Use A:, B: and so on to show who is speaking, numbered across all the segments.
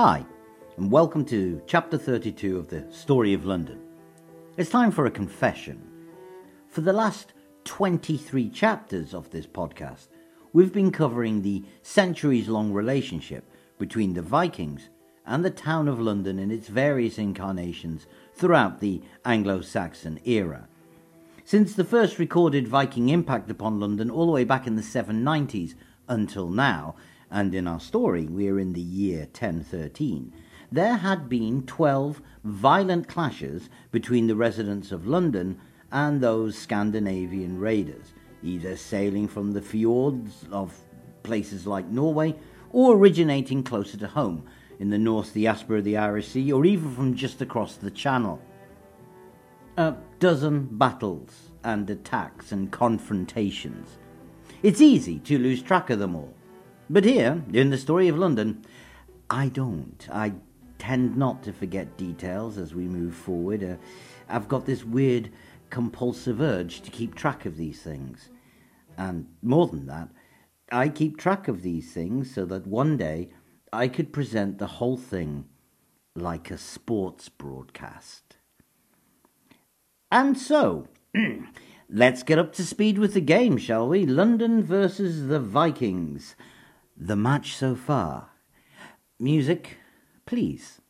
A: Hi, and welcome to chapter 32 of the Story of London. It's time for a confession. For the last 23 chapters of this podcast, we've been covering the centuries long relationship between the Vikings and the town of London in its various incarnations throughout the Anglo Saxon era. Since the first recorded Viking impact upon London all the way back in the 790s until now, and in our story we are in the year 1013, there had been 12 violent clashes between the residents of London and those Scandinavian raiders, either sailing from the fjords of places like Norway or originating closer to home in the North Diaspora of the Irish Sea or even from just across the Channel. A dozen battles and attacks and confrontations. It's easy to lose track of them all. But here, in the story of London, I don't. I tend not to forget details as we move forward. Uh, I've got this weird compulsive urge to keep track of these things. And more than that, I keep track of these things so that one day I could present the whole thing like a sports broadcast. And so, let's get up to speed with the game, shall we? London versus the Vikings the match so far. Music, please.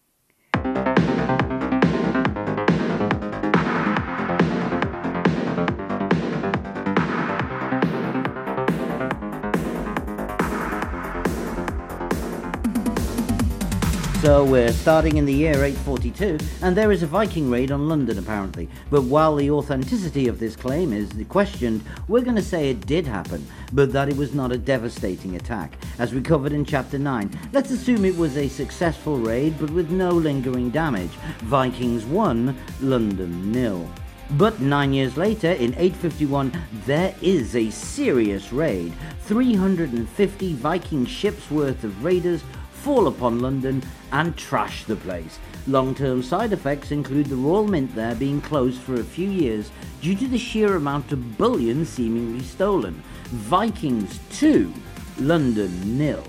A: So we're starting in the year 842, and there is a Viking raid on London apparently. But while the authenticity of this claim is questioned, we're going to say it did happen, but that it was not a devastating attack, as we covered in chapter 9. Let's assume it was a successful raid, but with no lingering damage. Vikings 1, London nil. But nine years later, in 851, there is a serious raid. 350 Viking ships worth of raiders fall upon London and trash the place. Long term side effects include the Royal Mint there being closed for a few years due to the sheer amount of bullion seemingly stolen. Vikings 2, London nil.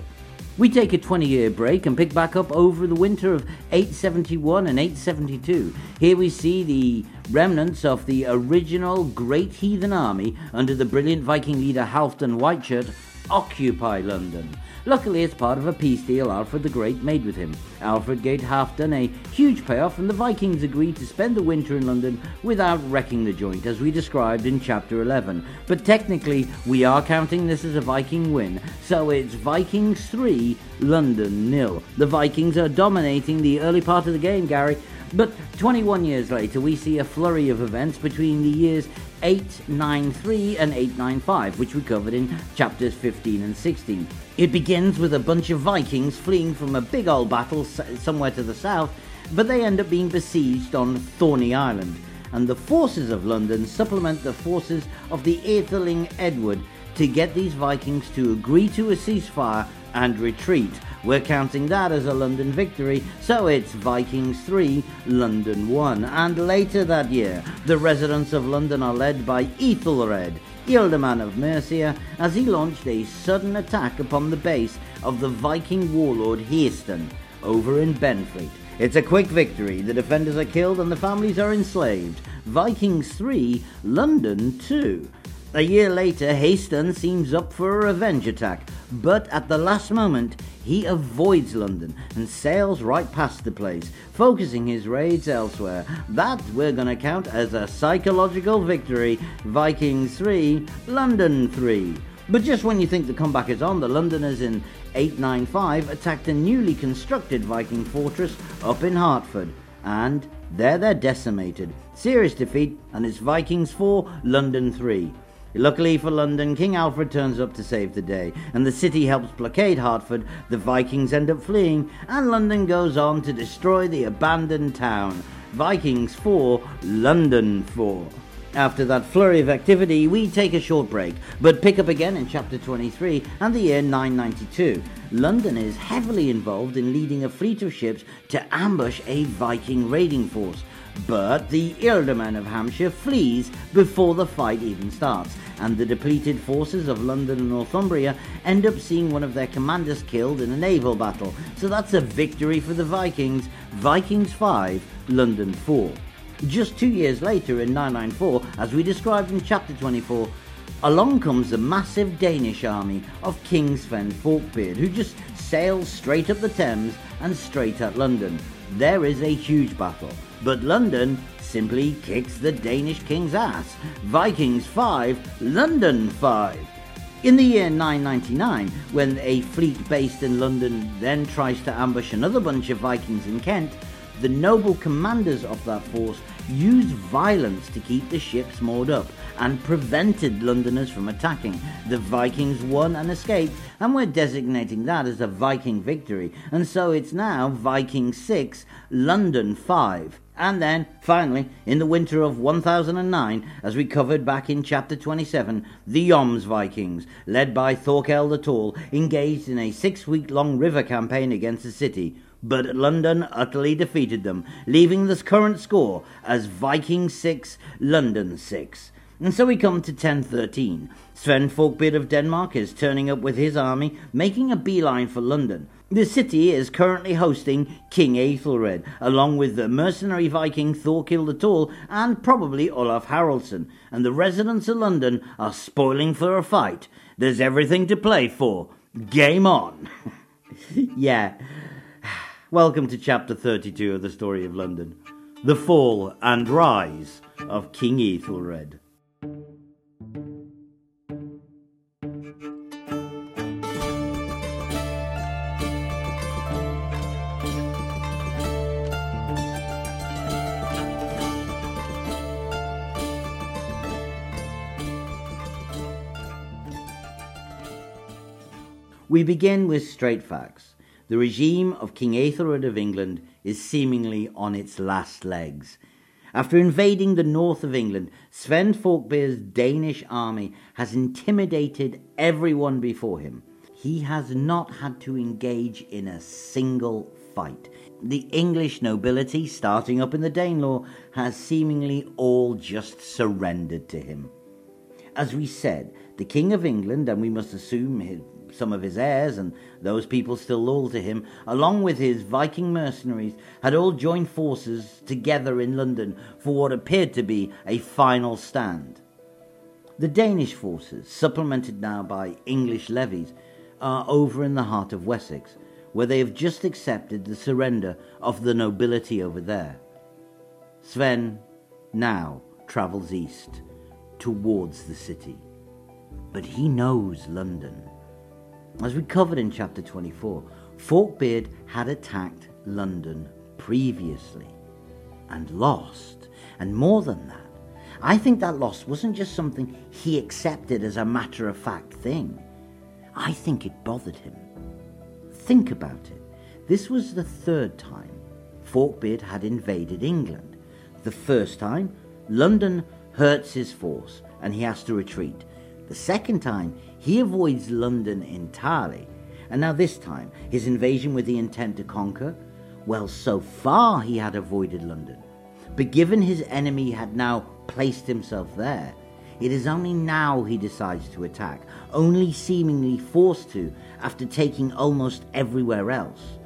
A: We take a 20 year break and pick back up over the winter of 871 and 872. Here we see the remnants of the original Great Heathen Army under the brilliant Viking leader Halfdan Whiteshirt occupy London. Luckily, it's part of a peace deal Alfred the Great made with him. Alfred gave Halfdan a huge payoff, and the Vikings agreed to spend the winter in London without wrecking the joint, as we described in chapter 11. But technically, we are counting this as a Viking win, so it's Vikings 3, London nil. The Vikings are dominating the early part of the game, Gary. But 21 years later, we see a flurry of events between the years 893 and 895, which we covered in chapters 15 and 16. It begins with a bunch of Vikings fleeing from a big old battle somewhere to the south, but they end up being besieged on Thorny Island, and the forces of London supplement the forces of the Aetheling Edward to get these Vikings to agree to a ceasefire and retreat. We're counting that as a London victory, so it's Vikings 3, London 1. And later that year, the residents of London are led by Ethelred, Ealdorman of Mercia, as he launched a sudden attack upon the base of the Viking warlord Hearstan over in Benfleet. It's a quick victory, the defenders are killed and the families are enslaved. Vikings 3, London 2. A year later, Haston seems up for a revenge attack, but at the last moment, he avoids London and sails right past the place, focusing his raids elsewhere. That we're going to count as a psychological victory. Vikings 3, London 3. But just when you think the comeback is on, the Londoners in 895 attacked a newly constructed Viking fortress up in Hertford, and there they're decimated. Serious defeat, and it's Vikings 4, London 3. Luckily for London, King Alfred turns up to save the day, and the city helps blockade Hertford. The Vikings end up fleeing, and London goes on to destroy the abandoned town. Vikings 4, London 4. After that flurry of activity, we take a short break, but pick up again in chapter 23 and the year 992. London is heavily involved in leading a fleet of ships to ambush a Viking raiding force. But the Ealdorman of Hampshire flees before the fight even starts, and the depleted forces of London and Northumbria end up seeing one of their commanders killed in a naval battle. So that's a victory for the Vikings. Vikings 5, London 4. Just two years later, in 994, as we described in chapter 24, along comes the massive Danish army of King Sven Forkbeard, who just sails straight up the Thames and straight at London. There is a huge battle, but London simply kicks the Danish king's ass. Vikings 5, London 5. In the year 999, when a fleet based in London then tries to ambush another bunch of Vikings in Kent, the noble commanders of that force used violence to keep the ships moored up and prevented Londoners from attacking. The Vikings won and escaped, and we're designating that as a Viking victory. And so it's now Viking 6, London 5. And then, finally, in the winter of 1009, as we covered back in chapter 27, the Jomsvikings, led by Thorkel the Tall, engaged in a six week long river campaign against the city but London utterly defeated them, leaving the current score as Viking 6, London 6. And so we come to 1013. Sven Forkbeard of Denmark is turning up with his army, making a beeline for London. The city is currently hosting King Aethelred, along with the mercenary Viking Thorkild the Tall and probably Olaf Haraldsson, and the residents of London are spoiling for a fight. There's everything to play for. Game on! yeah, Welcome to chapter 32 of the story of London The Fall and Rise of King Ethelred. We begin with straight facts. The regime of King Ethelred of England is seemingly on its last legs. After invading the north of England, Sven Forkbeard's Danish army has intimidated everyone before him. He has not had to engage in a single fight. The English nobility, starting up in the Danelaw, has seemingly all just surrendered to him. As we said, the King of England, and we must assume his some of his heirs and those people still loyal to him, along with his Viking mercenaries, had all joined forces together in London for what appeared to be a final stand. The Danish forces, supplemented now by English levies, are over in the heart of Wessex, where they have just accepted the surrender of the nobility over there. Sven now travels east towards the city, but he knows London. As we covered in chapter 24, Forkbeard had attacked London previously and lost. And more than that, I think that loss wasn't just something he accepted as a matter of fact thing. I think it bothered him. Think about it. This was the third time Forkbeard had invaded England. The first time, London hurts his force and he has to retreat. The second time, he avoids London entirely. And now, this time, his invasion with the intent to conquer? Well, so far he had avoided London. But given his enemy had now placed himself there, it is only now he decides to attack, only seemingly forced to after taking almost everywhere else.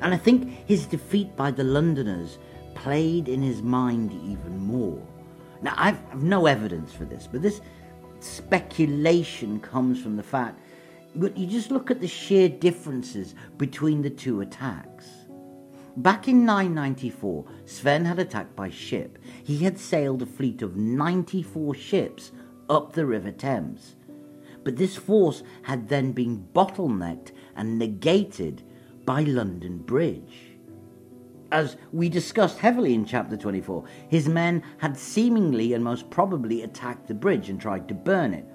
A: And I think his defeat by the Londoners played in his mind even more. Now, I've, I've no evidence for this, but this speculation comes from the fact but you just look at the sheer differences between the two attacks. Back in 994, Sven had attacked by ship. He had sailed a fleet of 94 ships up the River Thames. But this force had then been bottlenecked and negated by London Bridge. As we discussed heavily in chapter 24, his men had seemingly and most probably attacked the bridge and tried to burn it,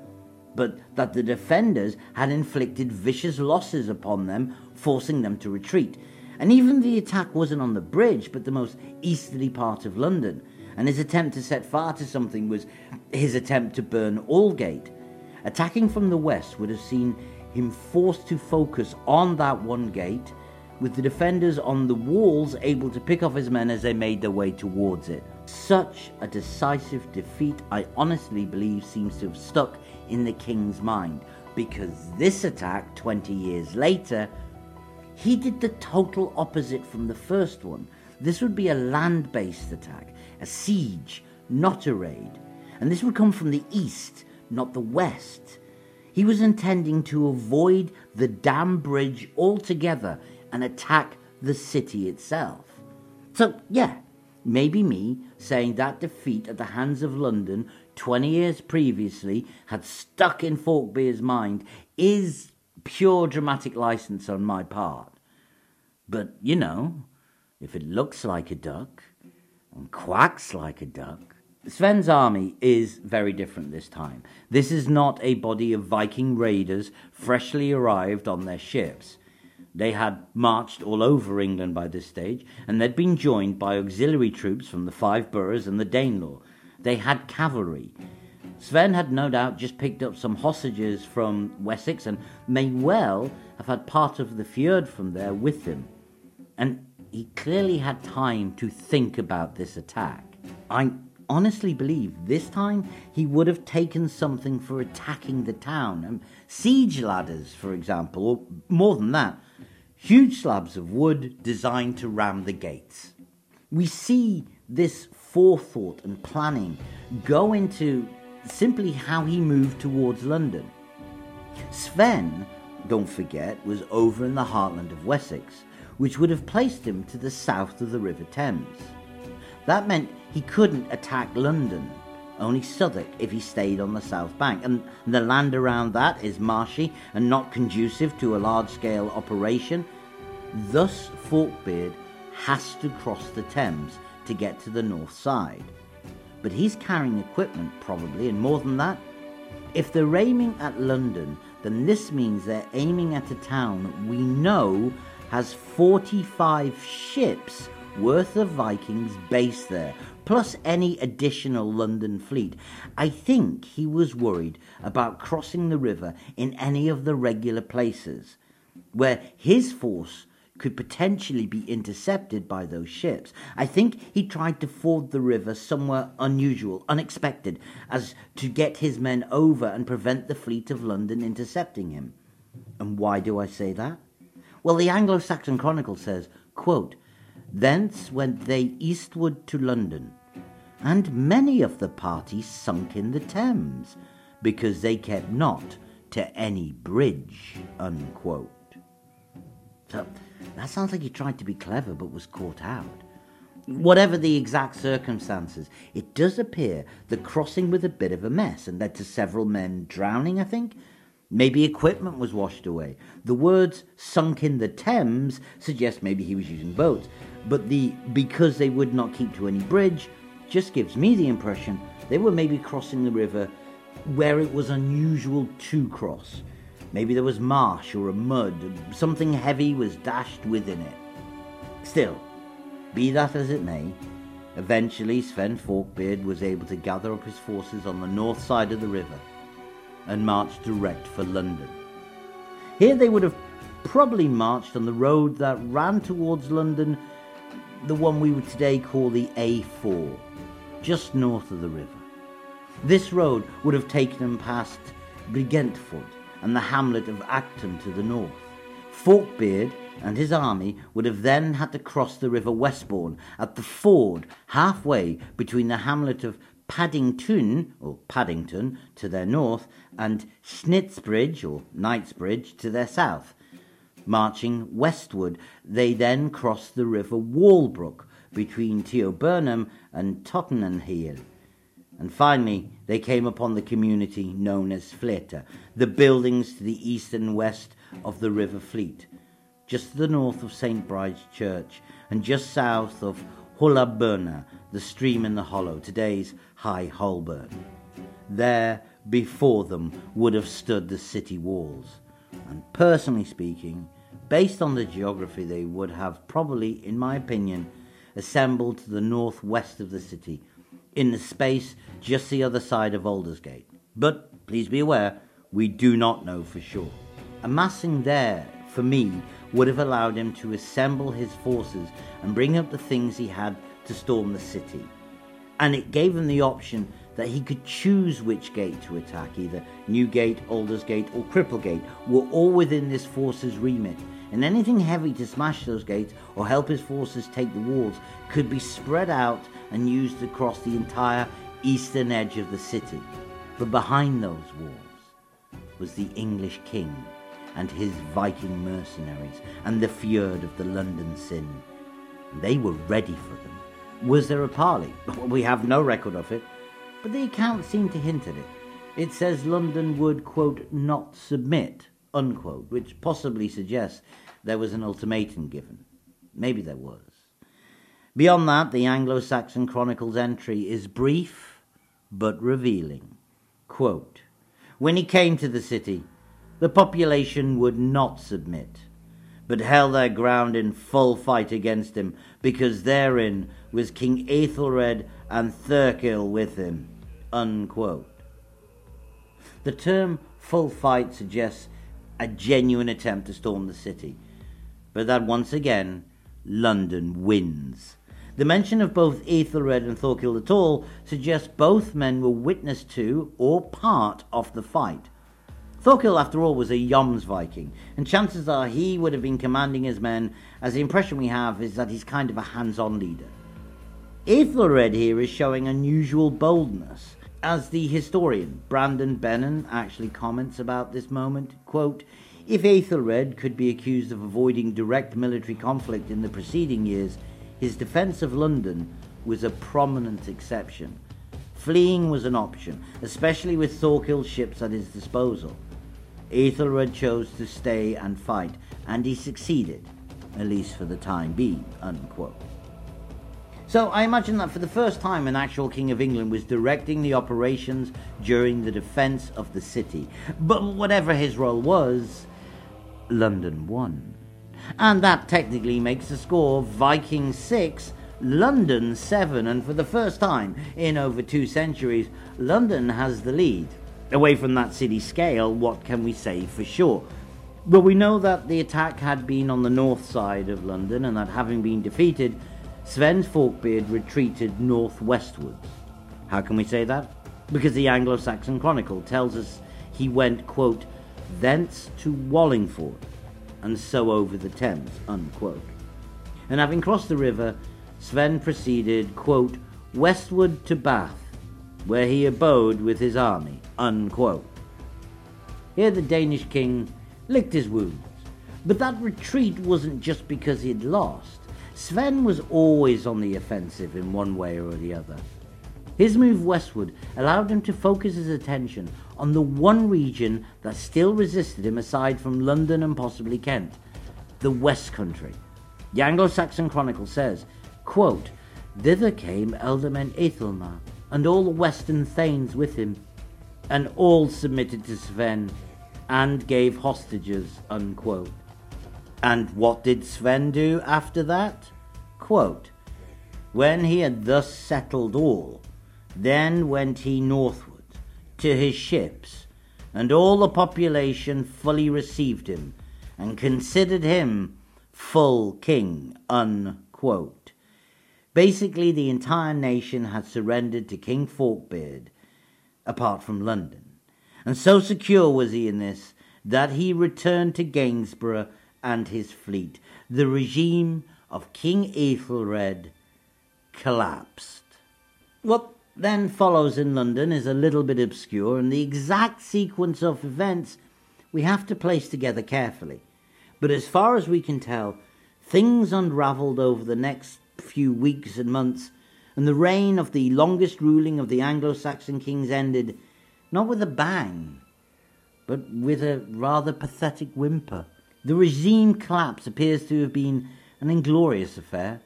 A: but that the defenders had inflicted vicious losses upon them, forcing them to retreat. And even the attack wasn't on the bridge, but the most easterly part of London. And his attempt to set fire to something was his attempt to burn Aldgate. Attacking from the west would have seen him forced to focus on that one gate with the defenders on the walls able to pick off his men as they made their way towards it. Such a decisive defeat, I honestly believe, seems to have stuck in the king's mind, because this attack, 20 years later, he did the total opposite from the first one. This would be a land based attack, a siege, not a raid. And this would come from the east, not the west. He was intending to avoid the damn bridge altogether and attack the city itself. So, yeah, maybe me saying that defeat at the hands of London 20 years previously had stuck in Forkbeard's mind is pure dramatic license on my part. But, you know, if it looks like a duck and quacks like a duck. Sven's army is very different this time. This is not a body of Viking raiders freshly arrived on their ships. They had marched all over England by this stage, and they'd been joined by auxiliary troops from the Five Boroughs and the Danelaw. They had cavalry. Sven had no doubt just picked up some hostages from Wessex and may well have had part of the fyrd from there with him. And he clearly had time to think about this attack. I honestly believe this time he would have taken something for attacking the town. Um, siege ladders, for example, or more than that, huge slabs of wood designed to ram the gates. We see this forethought and planning go into simply how he moved towards London. Sven, don't forget, was over in the heartland of Wessex, which would have placed him to the south of the River Thames. That meant he couldn't attack London, only Southwark if he stayed on the south bank, and the land around that is marshy and not conducive to a large scale operation. Thus, Forkbeard has to cross the Thames to get to the north side. But he's carrying equipment, probably, and more than that. If they're aiming at London, then this means they're aiming at a town we know has 45 ships worth of Vikings based there, plus any additional London fleet. I think he was worried about crossing the river in any of the regular places where his force could potentially be intercepted by those ships. I think he tried to ford the river somewhere unusual, unexpected, as to get his men over and prevent the fleet of London intercepting him. And why do I say that? Well, the Anglo Saxon Chronicle says, quote, Thence went they eastward to London, and many of the party sunk in the Thames, because they kept not to any bridge. Unquote. So that sounds like he tried to be clever but was caught out. Whatever the exact circumstances, it does appear the crossing was a bit of a mess and led to several men drowning, I think, Maybe equipment was washed away. The words sunk in the Thames suggest maybe he was using boats, but the because they would not keep to any bridge just gives me the impression they were maybe crossing the river where it was unusual to cross. Maybe there was marsh or a mud, something heavy was dashed within it. Still, be that as it may, eventually Sven Forkbeard was able to gather up his forces on the north side of the river and marched direct for London. Here they would have probably marched on the road that ran towards London, the one we would today call the A4, just north of the river. This road would have taken them past Brigentford and the hamlet of Acton to the north. Forkbeard and his army would have then had to cross the river Westbourne at the ford halfway between the hamlet of Paddington, or Paddington, to their north, and Schnitzbridge, or Knightsbridge, to their south. Marching westward, they then crossed the river Walbrook between Tyburn and Tottenham And finally, they came upon the community known as Fleet, the buildings to the east and west of the River Fleet, just to the north of St. Bride's Church, and just south of Hullaburna, the stream in the hollow, today's High Holborn. There, before them, would have stood the city walls. And personally speaking, based on the geography, they would have probably, in my opinion, assembled to the northwest of the city, in the space just the other side of Aldersgate. But please be aware, we do not know for sure. Amassing there for me, would have allowed him to assemble his forces and bring up the things he had to storm the city. And it gave him the option that he could choose which gate to attack, either Newgate, Aldersgate, or Cripplegate, were all within this force's remit, and anything heavy to smash those gates or help his forces take the walls could be spread out and used across the entire eastern edge of the city. But behind those walls was the English king and his Viking mercenaries and the fyrd of the London Sin. They were ready for them. Was there a parley? We have no record of it, but the accounts seem to hint at it. It says London would, quote, not submit, unquote, which possibly suggests there was an ultimatum given. Maybe there was. Beyond that, the Anglo Saxon Chronicles entry is brief but revealing. Quote, when he came to the city, the population would not submit, but held their ground in full fight against him, because therein was King Aethelred and Thurkill with him. Unquote. The term full fight suggests a genuine attempt to storm the city, but that once again London wins. The mention of both Aethelred and Thorkild at all suggests both men were witness to or part of the fight. Thorkild, after all, was a Jomsviking, and chances are he would have been commanding his men, as the impression we have is that he's kind of a hands on leader. Aethelred here is showing unusual boldness. As the historian Brandon Bennon actually comments about this moment, quote, if Aethelred could be accused of avoiding direct military conflict in the preceding years, his defence of London was a prominent exception. Fleeing was an option, especially with Thorkild's ships at his disposal. Aethelred chose to stay and fight, and he succeeded, at least for the time being. Unquote. So I imagine that for the first time an actual King of England was directing the operations during the defence of the city. But whatever his role was, London won. And that technically makes the score Viking 6, London 7, and for the first time in over two centuries, London has the lead. Away from that city scale, what can we say for sure? Well, we know that the attack had been on the north side of London and that having been defeated, Sven Forkbeard retreated northwestwards. How can we say that? Because the Anglo Saxon Chronicle tells us he went, quote, thence to Wallingford, and so over the Thames, unquote. And having crossed the river, Sven proceeded, quote, westward to Bath, where he abode with his army, unquote. Here the Danish king licked his wounds, but that retreat wasn't just because he'd lost. Sven was always on the offensive in one way or the other. His move westward allowed him to focus his attention on the one region that still resisted him aside from London and possibly Kent, the West Country. The Anglo-Saxon Chronicle says, quote, Thither came Ealdorman Aethelmar, and all the western thanes with him, and all submitted to Sven, and gave hostages, unquote. And what did Sven do after that? Quote, when he had thus settled all, then went he northward to his ships, and all the population fully received him, and considered him full king. Unquote. Basically, the entire nation had surrendered to King Forkbeard, apart from London. And so secure was he in this that he returned to Gainsborough and his fleet. The regime of King Ethelred collapsed. What then follows in London is a little bit obscure, and the exact sequence of events we have to place together carefully. But as far as we can tell, things unravelled over the next few weeks and months, and the reign of the longest ruling of the Anglo Saxon kings ended not with a bang, but with a rather pathetic whimper. The regime collapse appears to have been an inglorious affair.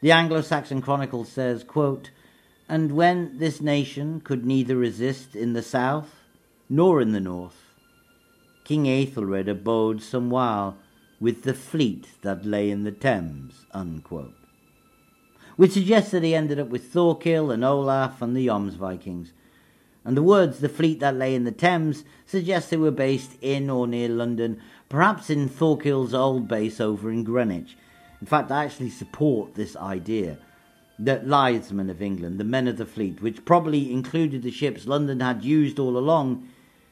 A: The Anglo Saxon Chronicle says, quote, And when this nation could neither resist in the south nor in the north, King Aethelred abode some while with the fleet that lay in the Thames. Unquote. Which suggests that he ended up with Thorkill and Olaf and the Jomsvikings. and the words the fleet that lay in the Thames suggest they were based in or near London, perhaps in Thorkild's old base over in Greenwich. In fact, I actually support this idea that Leithsmen of England, the men of the fleet, which probably included the ships London had used all along,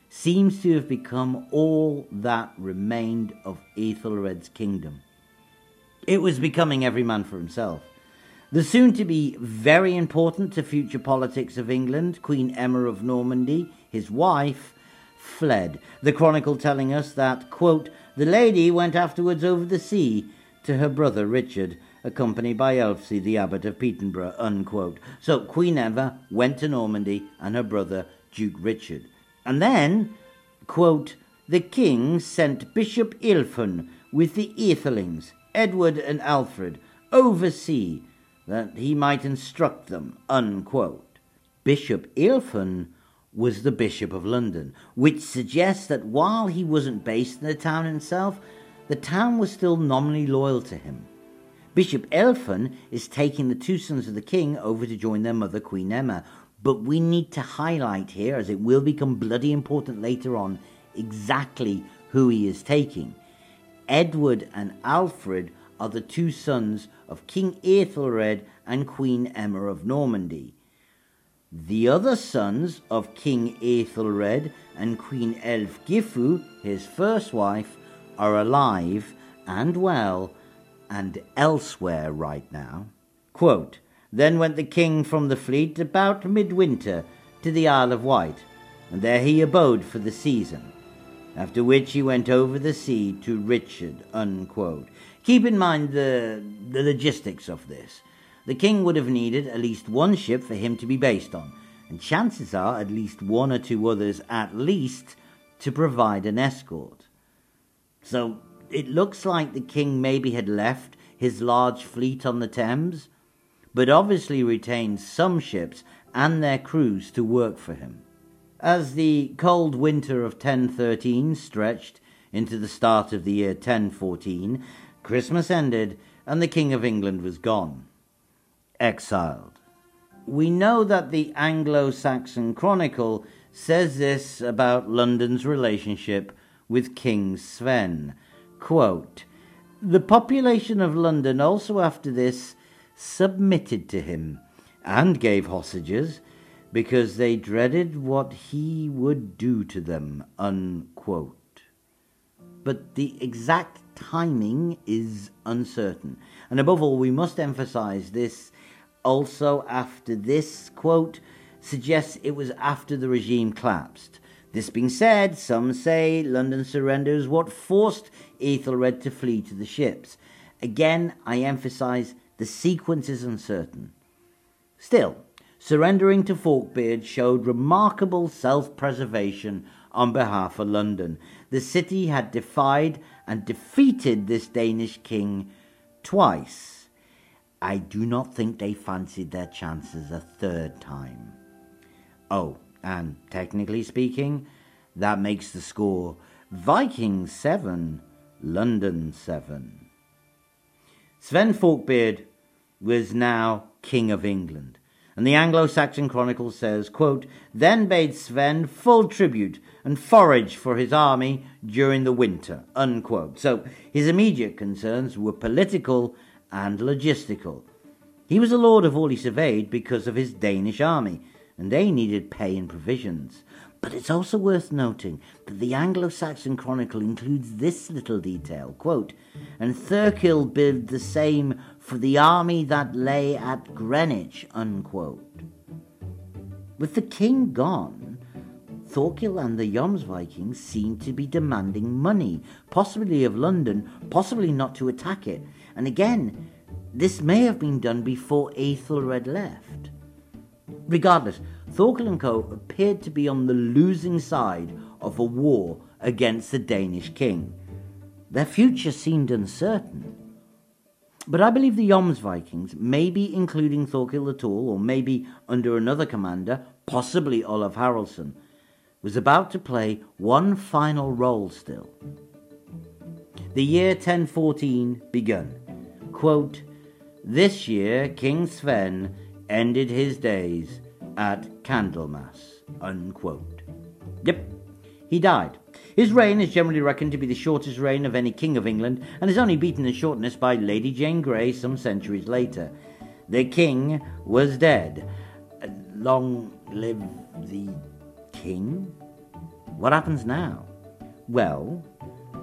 A: seems to have become all that remained of Ethelred's kingdom. It was becoming every man for himself. The soon to be very important to future politics of England, Queen Emma of Normandy, his wife, fled. The chronicle telling us that, quote, the lady went afterwards over the sea to her brother Richard, accompanied by Elfsey, the abbot of Peterborough, unquote. So Queen Eva went to Normandy and her brother, Duke Richard. And then, quote, the king sent Bishop Ilfan with the Aethelings, Edward and Alfred, over sea that he might instruct them. Unquote. Bishop Ilfan was the Bishop of London, which suggests that while he wasn't based in the town himself, the town was still nominally loyal to him. Bishop Ilfan is taking the two sons of the king over to join their mother, Queen Emma. But we need to highlight here, as it will become bloody important later on, exactly who he is taking. Edward and Alfred are the two sons of King Ethelred and Queen Emma of Normandy. The other sons of King Ethelred and Queen Elfgifu, his first wife, are alive and well and elsewhere right now. Quote, then went the king from the fleet about midwinter to the Isle of Wight, and there he abode for the season, after which he went over the sea to Richard. Unquote. Keep in mind the, the logistics of this. The king would have needed at least one ship for him to be based on, and chances are at least one or two others at least to provide an escort. So it looks like the king maybe had left his large fleet on the Thames, but obviously retained some ships and their crews to work for him. As the cold winter of 1013 stretched into the start of the year 1014, Christmas ended, and the King of England was gone, exiled. We know that the Anglo Saxon Chronicle says this about London's relationship with King Sven. Quote, the population of London also after this submitted to him and gave hostages because they dreaded what he would do to them. Unquote. But the exact timing is uncertain. And above all, we must emphasize this also after this quote suggests it was after the regime collapsed. This being said, some say London's surrender is what forced Ethelred to flee to the ships. Again, I emphasize the sequence is uncertain. Still, surrendering to Forkbeard showed remarkable self preservation on behalf of London. The city had defied and defeated this Danish king twice. I do not think they fancied their chances a third time. Oh, and technically speaking, that makes the score Vikings 7, London 7. Sven Forkbeard was now King of England. And the Anglo-Saxon Chronicle says, quote, Then bade Sven full tribute and forage for his army during the winter. Unquote. So his immediate concerns were political and logistical. He was a lord of all he surveyed because of his Danish army, and they needed pay and provisions. But it's also worth noting that the Anglo Saxon Chronicle includes this little detail quote, And Thurkill bid the same for the army that lay at Greenwich. Unquote. With the king gone, Thorkill and the Jomsvikings seem to be demanding money, possibly of London, possibly not to attack it. And again, this may have been done before Aethelred left. Regardless, Thorkill and co. appeared to be on the losing side of a war against the Danish king. Their future seemed uncertain. But I believe the Jomsvikings, maybe including Thorkill at all, or maybe under another commander, possibly Olaf Haraldsson, was about to play one final role still. The year 1014 begun. Quote, this year King Sven ended his days at Candlemas. Unquote. Yep, he died. His reign is generally reckoned to be the shortest reign of any king of England, and is only beaten in shortness by Lady Jane Grey some centuries later. The king was dead. Long live the king? What happens now? Well,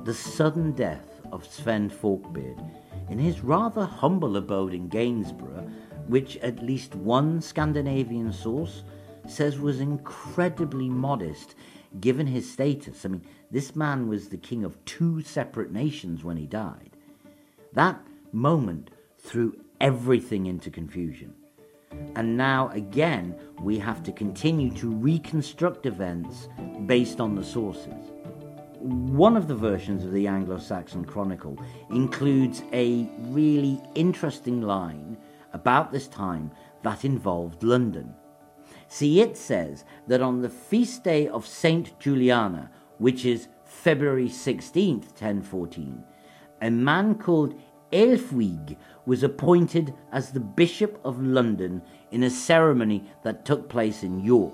A: the sudden death of Sven Forkbeard in his rather humble abode in Gainsborough, which at least one Scandinavian source says was incredibly modest given his status. I mean, this man was the king of two separate nations when he died. That moment threw everything into confusion. And now, again, we have to continue to reconstruct events based on the sources. One of the versions of the Anglo Saxon Chronicle includes a really interesting line about this time that involved London. See, it says that on the feast day of Saint Juliana, which is February 16th, 1014, a man called Aelfwig was appointed as the Bishop of London in a ceremony that took place in York.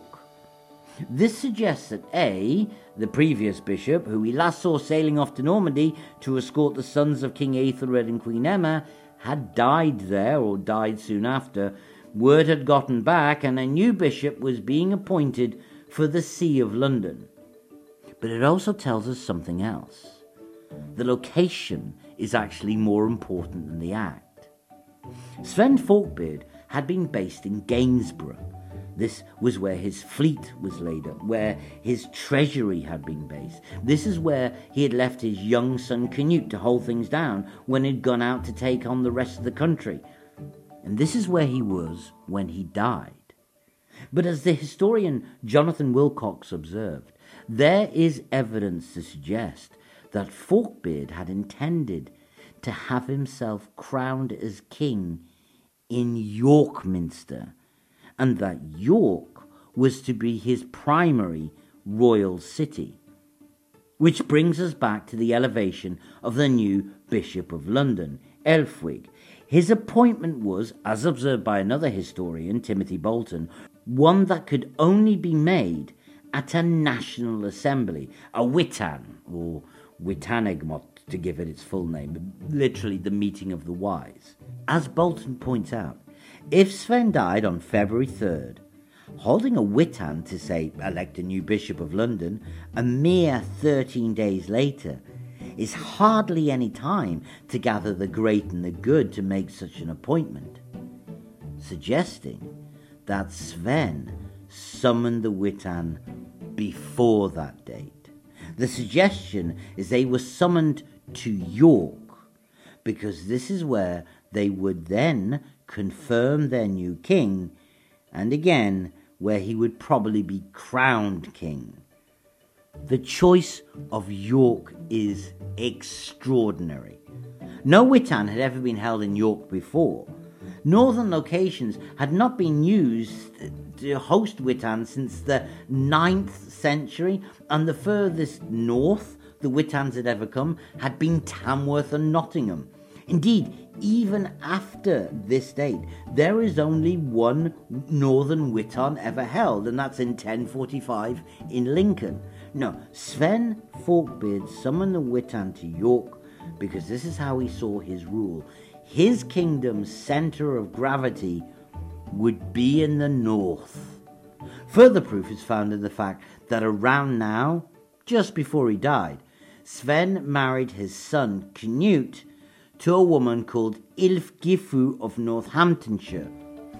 A: This suggests that A, the previous bishop, who we last saw sailing off to Normandy to escort the sons of King Aethelred and Queen Emma, had died there or died soon after, Word had gotten back, and a new bishop was being appointed for the See of London. But it also tells us something else. The location is actually more important than the act. Sven Forkbeard had been based in Gainsborough. This was where his fleet was laid up, where his treasury had been based. This is where he had left his young son Canute to hold things down when he'd gone out to take on the rest of the country and this is where he was when he died. But as the historian Jonathan Wilcox observed, there is evidence to suggest that Forkbeard had intended to have himself crowned as king in York Minster, and that York was to be his primary royal city. Which brings us back to the elevation of the new Bishop of London, Elfwig. his appointment was, as observed by another historian, Timothy Bolton, one that could only be made at a national assembly, a witan, or witenagemot to give it its full name, literally the meeting of the wise. As Bolton points out, if Sven died on February 3rd, holding a witan to say elect a new bishop of London a mere 13 days later is hardly any time to gather the great and the good to make such an appointment, suggesting that Sven summoned the Witan before that date. The suggestion is they were summoned to York because this is where they would then confirm their new king, and again where he would probably be crowned king. The choice of York is extraordinary. No Witan had ever been held in York before. Northern locations had not been used to host Witan since the 9th century, and the furthest north the Witans had ever come had been Tamworth and Nottingham. Indeed, even after this date, there is only one Northern Witan ever held, and that's in 1045 in Lincoln. Now, Sven Forkbeard summoned the Witan to York because this is how he saw his rule. His kingdom's center of gravity would be in the north. Further proof is found in the fact that around now, just before he died, Sven married his son Canute to a woman called Ilfgifu of Northamptonshire,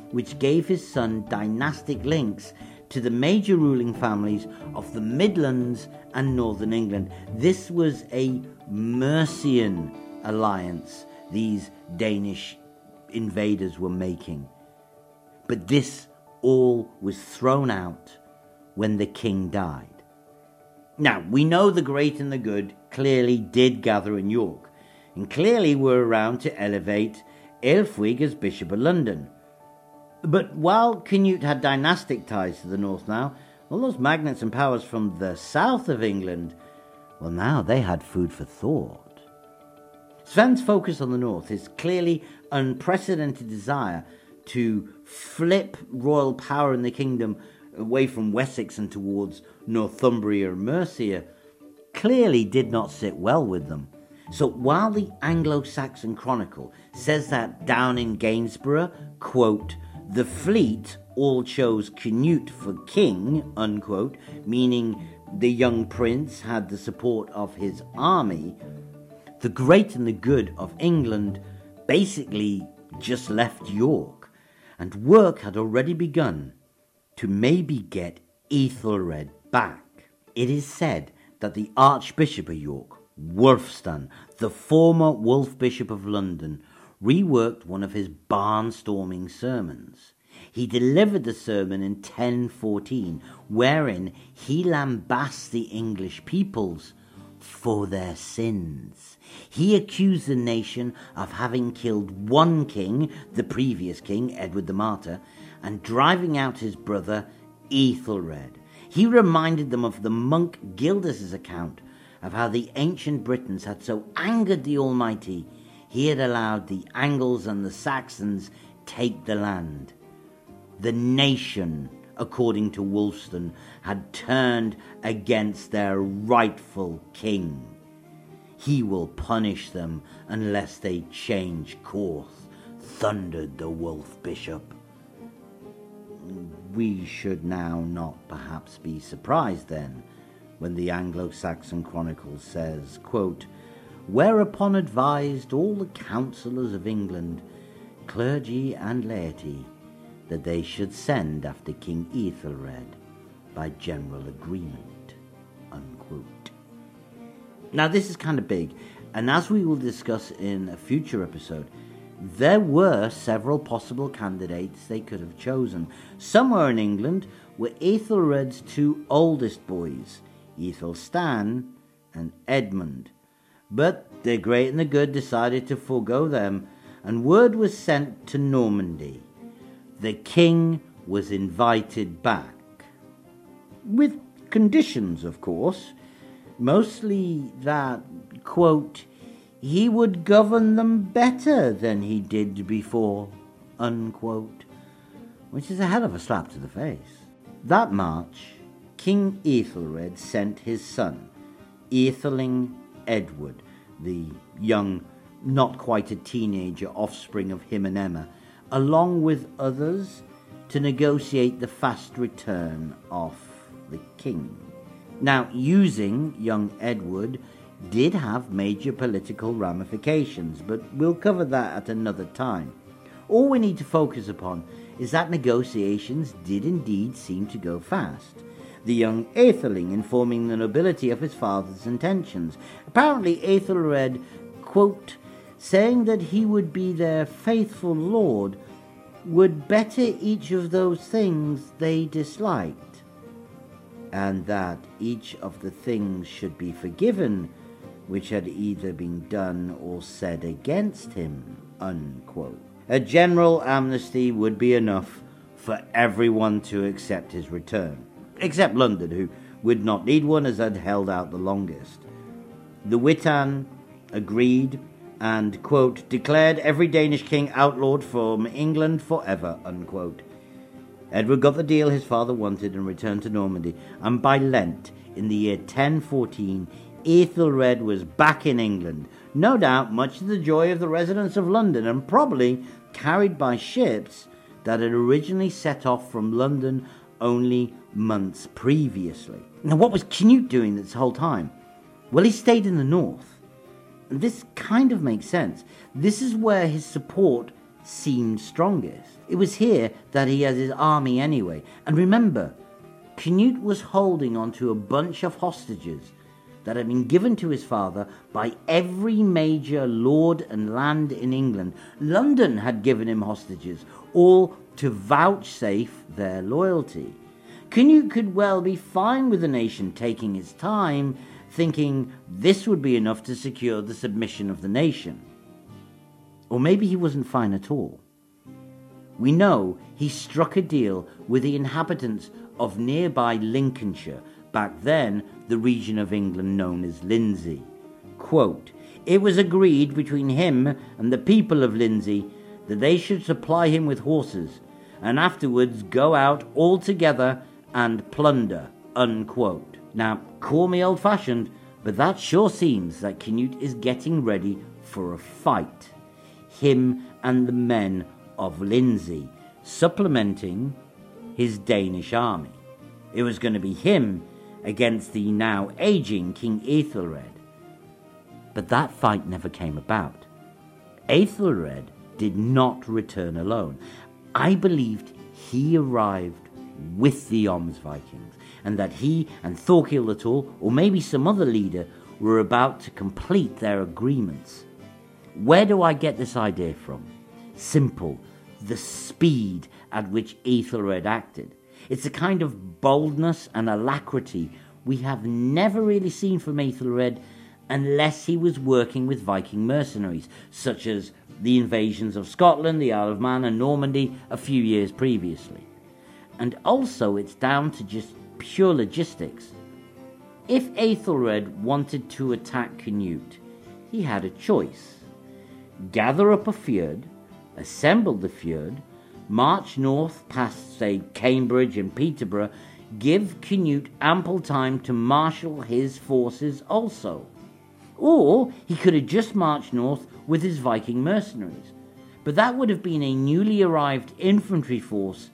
A: which gave his son dynastic links to the major ruling families of the Midlands and Northern England. This was a Mercian alliance these Danish invaders were making. But this all was thrown out when the king died. Now, we know the great and the good clearly did gather in York, and clearly were around to elevate Aelfwig as Bishop of London. But while Canute had dynastic ties to the north now, all those magnates and powers from the south of England, well, now they had food for thought. Sven's focus on the north, his clearly unprecedented desire to flip royal power in the kingdom away from Wessex and towards Northumbria and Mercia, clearly did not sit well with them. So while the Anglo Saxon Chronicle says that down in Gainsborough, quote, the fleet all chose Canute for king, unquote, meaning the young prince had the support of his army, the great and the good of England basically just left York, and work had already begun to maybe get Ethelred back. It is said that the Archbishop of York, Wulfstan, the former Wolf Bishop of London, reworked one of his barnstorming sermons. He delivered the sermon in 1014, wherein he lambasts the English peoples for their sins. He accused the nation of having killed one king, the previous king, Edward the Martyr, and driving out his brother, Ethelred. He reminded them of the monk Gildas' account of how the ancient Britons had so angered the Almighty, he had allowed the Angles and the Saxons take the land. The nation, according to Wulfstan, had turned against their rightful king. He will punish them unless they change course, thundered the wolf bishop. We should now not perhaps be surprised then when the Anglo-Saxon Chronicle says, quote, Whereupon advised all the councillors of England, clergy and laity, that they should send after King Ethelred by general agreement. Unquote. Now, this is kind of big, and as we will discuss in a future episode, there were several possible candidates they could have chosen. Somewhere in England were Ethelred's two oldest boys, Ethelstan and Edmund. But the great and the good decided to forego them, and word was sent to Normandy the king was invited back. With conditions, of course, mostly that, quote, he would govern them better than he did before, unquote, which is a hell of a slap to the face. That March, King Ethelred sent his son, Aetheling Edward, the young, not quite a teenager offspring of him and Emma, along with others, to negotiate the fast return of the king. Now, using young Edward did have major political ramifications, but we'll cover that at another time. All we need to focus upon is that negotiations did indeed seem to go fast. The young Aetheling informing the nobility of his father's intentions. Apparently, Aethelred, quote, saying that he would be their faithful lord, would better each of those things they disliked, and that each of the things should be forgiven which had either been done or said against him. Unquote. A general amnesty would be enough for everyone to accept his return, except London, who would not need one as had held out the longest. The Witan agreed and, quote, declared every Danish king outlawed from England forever, unquote. Edward got the deal his father wanted and returned to Normandy, and by Lent, in the year 1014, Ethelred was back in England, no doubt much to the joy of the residents of London, and probably carried by ships that had originally set off from London only months previously. Now, what was Canute doing this whole time? Well, he stayed in the north this kind of makes sense. This is where his support seemed strongest. It was here that he had his army anyway. And remember, Canute was holding on to a bunch of hostages that had been given to his father by every major lord and land in England. London had given him hostages, all to vouchsafe their loyalty. Canute could well be fine with the nation taking its time thinking this would be enough to secure the submission of the nation. Or maybe he wasn't fine at all. We know he struck a deal with the inhabitants of nearby Lincolnshire, back then the region of England known as Lindsey. Quote, it was agreed between him and the people of Lindsey that they should supply him with horses, and afterwards go out all together and plunder. Unquote. Now, call me old fashioned, but that sure seems that Canute is getting ready for a fight. Him and the men of Lindsey, supplementing his Danish army. It was going to be him against the now aging King Ethelred. But that fight never came about. Ethelred did not return alone. I believed he arrived with the Jomsvikings, and that he and Thorkild the Tall, or maybe some other leader, were about to complete their agreements. Where do I get this idea from? Simple. The speed at which Ethelred acted. It's a kind of boldness and alacrity we have never really seen from Ethelred unless he was working with Viking mercenaries, such as the invasions of Scotland, the Isle of Man, and Normandy a few years previously. And also, it's down to just pure logistics. If Ethelred wanted to attack Canute, he had a choice gather up a fyrd, assemble the fyrd, march north past, say, Cambridge and Peterborough, give Canute ample time to marshal his forces also. Or he could have just marched north with his Viking mercenaries. But that would have been a newly arrived infantry force,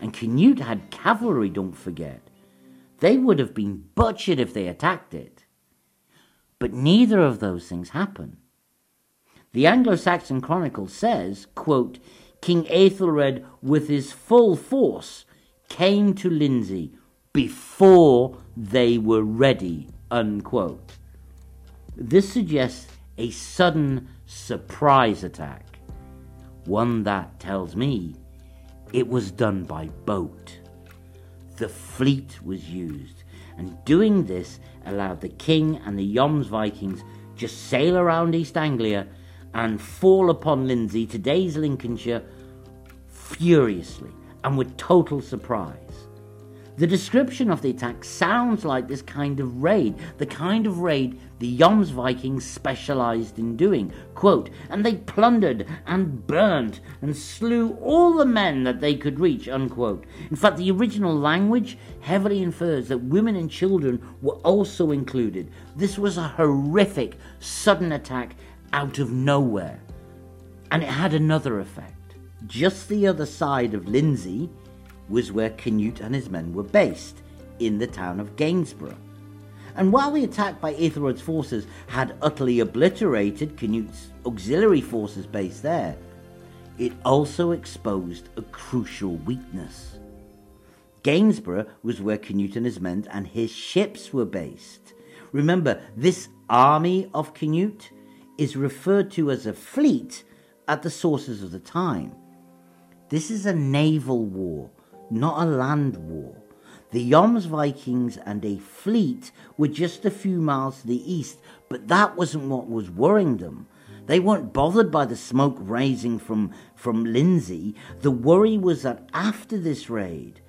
A: and Canute had cavalry, don't forget. They would have been butchered if they attacked it. But neither of those things happened. The Anglo-Saxon Chronicle says, quote, King Aethelred with his full force came to Lindsey before they were ready, unquote. This suggests a sudden surprise attack, one that tells me it was done by boat. The fleet was used, and doing this allowed the king and the Jomsvikings just sail around East Anglia and fall upon Lindsey, today's Lincolnshire, furiously and with total surprise. The description of the attack sounds like this kind of raid, the kind of raid the Jomsvikings specialized in doing. Quote, and they plundered and burnt and slew all the men that they could reach, unquote. In fact, the original language heavily infers that women and children were also included. This was a horrific, sudden attack out of nowhere. And it had another effect. Just the other side of Lindsey was where Canute and his men were based, in the town of Gainsborough. And while the attack by Ethelred's forces had utterly obliterated Canute's auxiliary forces based there, it also exposed a crucial weakness. Gainsborough was where Canute and his men and his ships were based. Remember, this army of Canute is referred to as a fleet at the sources of the time. This is a naval war, not a land war. The Jomsvikings and a fleet were just a few miles to the east, but that wasn't what was worrying them. They weren't bothered by the smoke rising from, from Lindsey. The worry was that after this raid,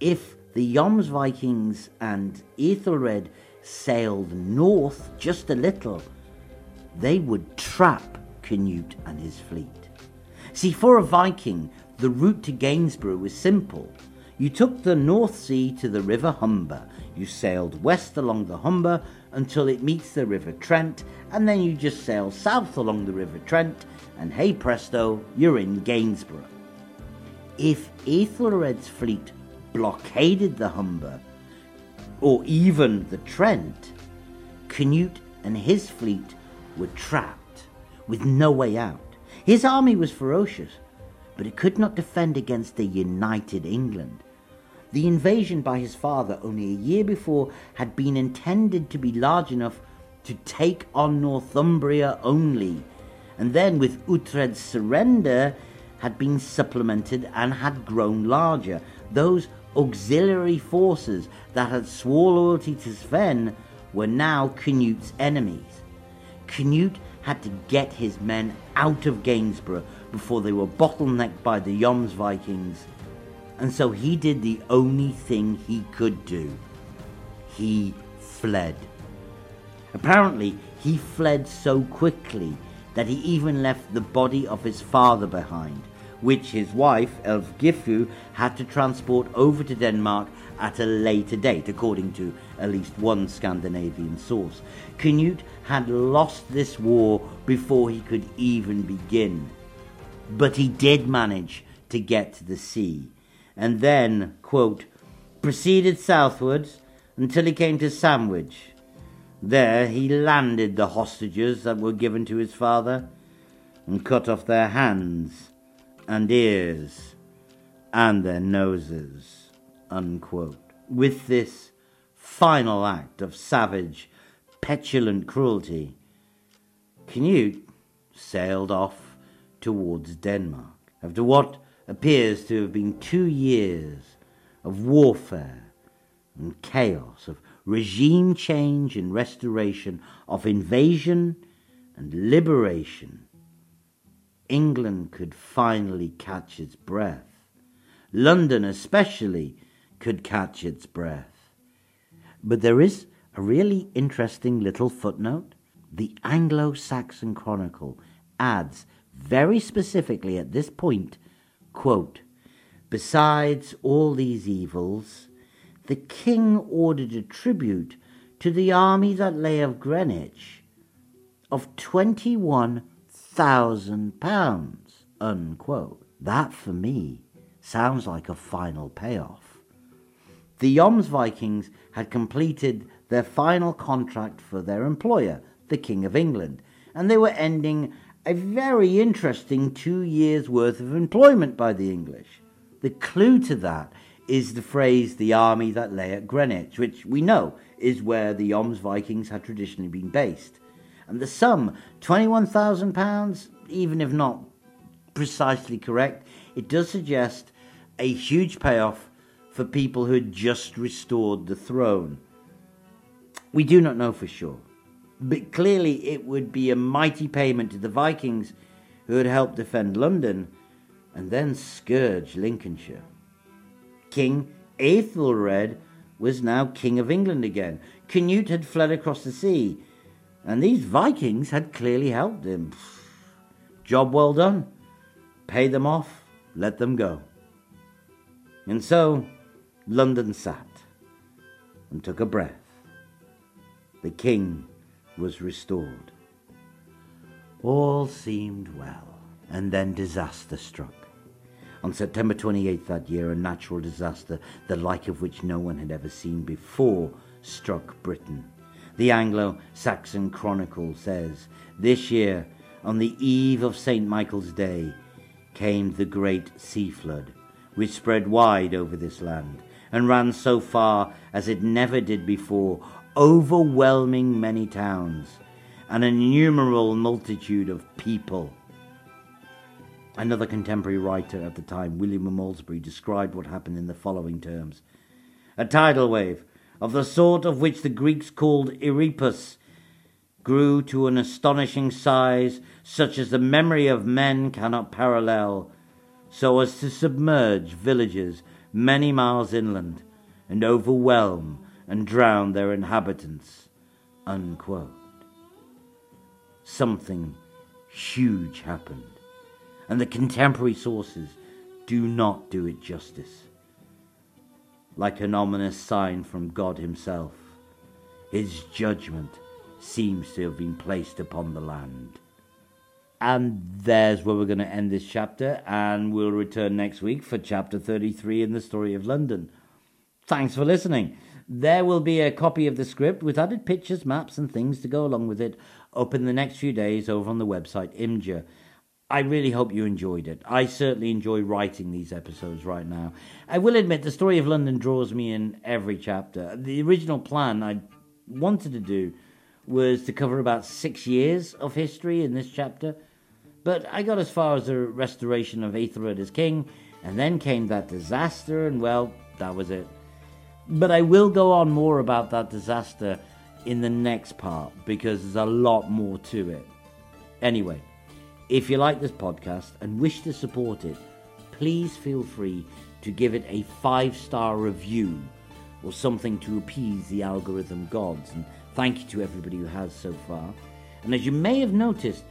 A: if the Jomsvikings and Ethelred sailed north just a little, they would trap Canute and his fleet. See, for a Viking, the route to Gainsborough was simple. You took the North Sea to the River Humber. You sailed west along the Humber until it meets the River Trent, and then you just sail south along the River Trent, and hey presto, you're in Gainsborough. If Ethelred's fleet blockaded the Humber, or even the Trent, Canute and his fleet were trapped with no way out. His army was ferocious, but it could not defend against a united England. The invasion by his father only a year before had been intended to be large enough to take on Northumbria only, and then with Uhtred's surrender had been supplemented and had grown larger. Those auxiliary forces that had sworn loyalty to Sven were now Canute's enemies. Canute had to get his men out of Gainsborough before they were bottlenecked by the Jomsvikings, and so he did the only thing he could do. He fled. Apparently, he fled so quickly that he even left the body of his father behind, which his wife, Elfgifu, had to transport over to Denmark at a later date, according to at least one Scandinavian source. Canute had lost this war before he could even begin. But he did manage to get to the sea, and then, quote, proceeded southwards until he came to Sandwich. There he landed the hostages that were given to his father and cut off their hands and ears and their noses. Unquote. With this final act of savage, petulant cruelty, Canute sailed off towards Denmark. After what appears to have been two years of warfare and chaos, of regime change and restoration, of invasion and liberation, England could finally catch its breath. London, especially, could catch its breath. But there is a really interesting little footnote. The Anglo Saxon Chronicle adds very specifically at this point, quote, Besides all these evils, the king ordered a tribute to the army that lay of Greenwich of twenty-one thousand pounds. Unquote. That for me sounds like a final payoff. The Jomsvikings had completed their final contract for their employer, the King of England, and they were ending a very interesting two years' worth of employment by the English. The clue to that is the phrase the army that lay at Greenwich, which we know is where the Jomsvikings had traditionally been based. And the sum, £21,000, even if not precisely correct, it does suggest a huge payoff for people who had just restored the throne. We do not know for sure, but clearly it would be a mighty payment to the Vikings who had helped defend London and then scourge Lincolnshire. King Aethelred was now King of England again. Canute had fled across the sea, and these Vikings had clearly helped him. Job well done. Pay them off, let them go. And so London sat and took a breath. The king was restored. All seemed well, and then disaster struck. On September 28th that year, a natural disaster, the like of which no one had ever seen before, struck Britain. The Anglo Saxon Chronicle says, This year, on the eve of St. Michael's Day, came the great sea flood, which spread wide over this land, and ran so far as it never did before, overwhelming many towns, an innumerable multitude of people. Another contemporary writer at the time, William of Malmesbury, described what happened in the following terms. A tidal wave, of the sort of which the Greeks called Euripus, grew to an astonishing size, such as the memory of men cannot parallel, so as to submerge villages many miles inland, and overwhelm and drown their inhabitants. Unquote. Something huge happened and the contemporary sources do not do it justice. Like an ominous sign from God Himself, His judgment seems to have been placed upon the land. And there's where we're going to end this chapter, and we'll return next week for chapter 33 in the story of London. Thanks for listening. There will be a copy of the script with added pictures, maps, and things to go along with it up in the next few days over on the website Imgur. I really hope you enjoyed it. I certainly enjoy writing these episodes right now. I will admit the story of London draws me in every chapter. The original plan I wanted to do was to cover about six years of history in this chapter, but I got as far as the restoration of Ethelred as king, and then came that disaster, and well, that was it. But I will go on more about that disaster in the next part because there's a lot more to it. Anyway, if you like this podcast and wish to support it, please feel free to give it a five star review or something to appease the algorithm gods. And thank you to everybody who has so far. And as you may have noticed,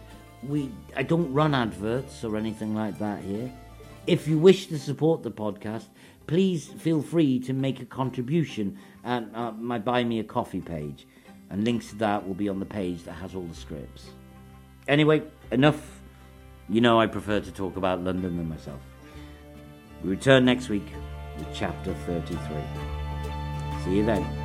A: we I don't run adverts or anything like that here. If you wish to support the podcast, please feel free to make a contribution at uh, my Buy Me a Coffee page, and links to that will be on the page that has all the scripts. Anyway, enough. You know I prefer to talk about London than myself. We return next week with chapter 33. See you then.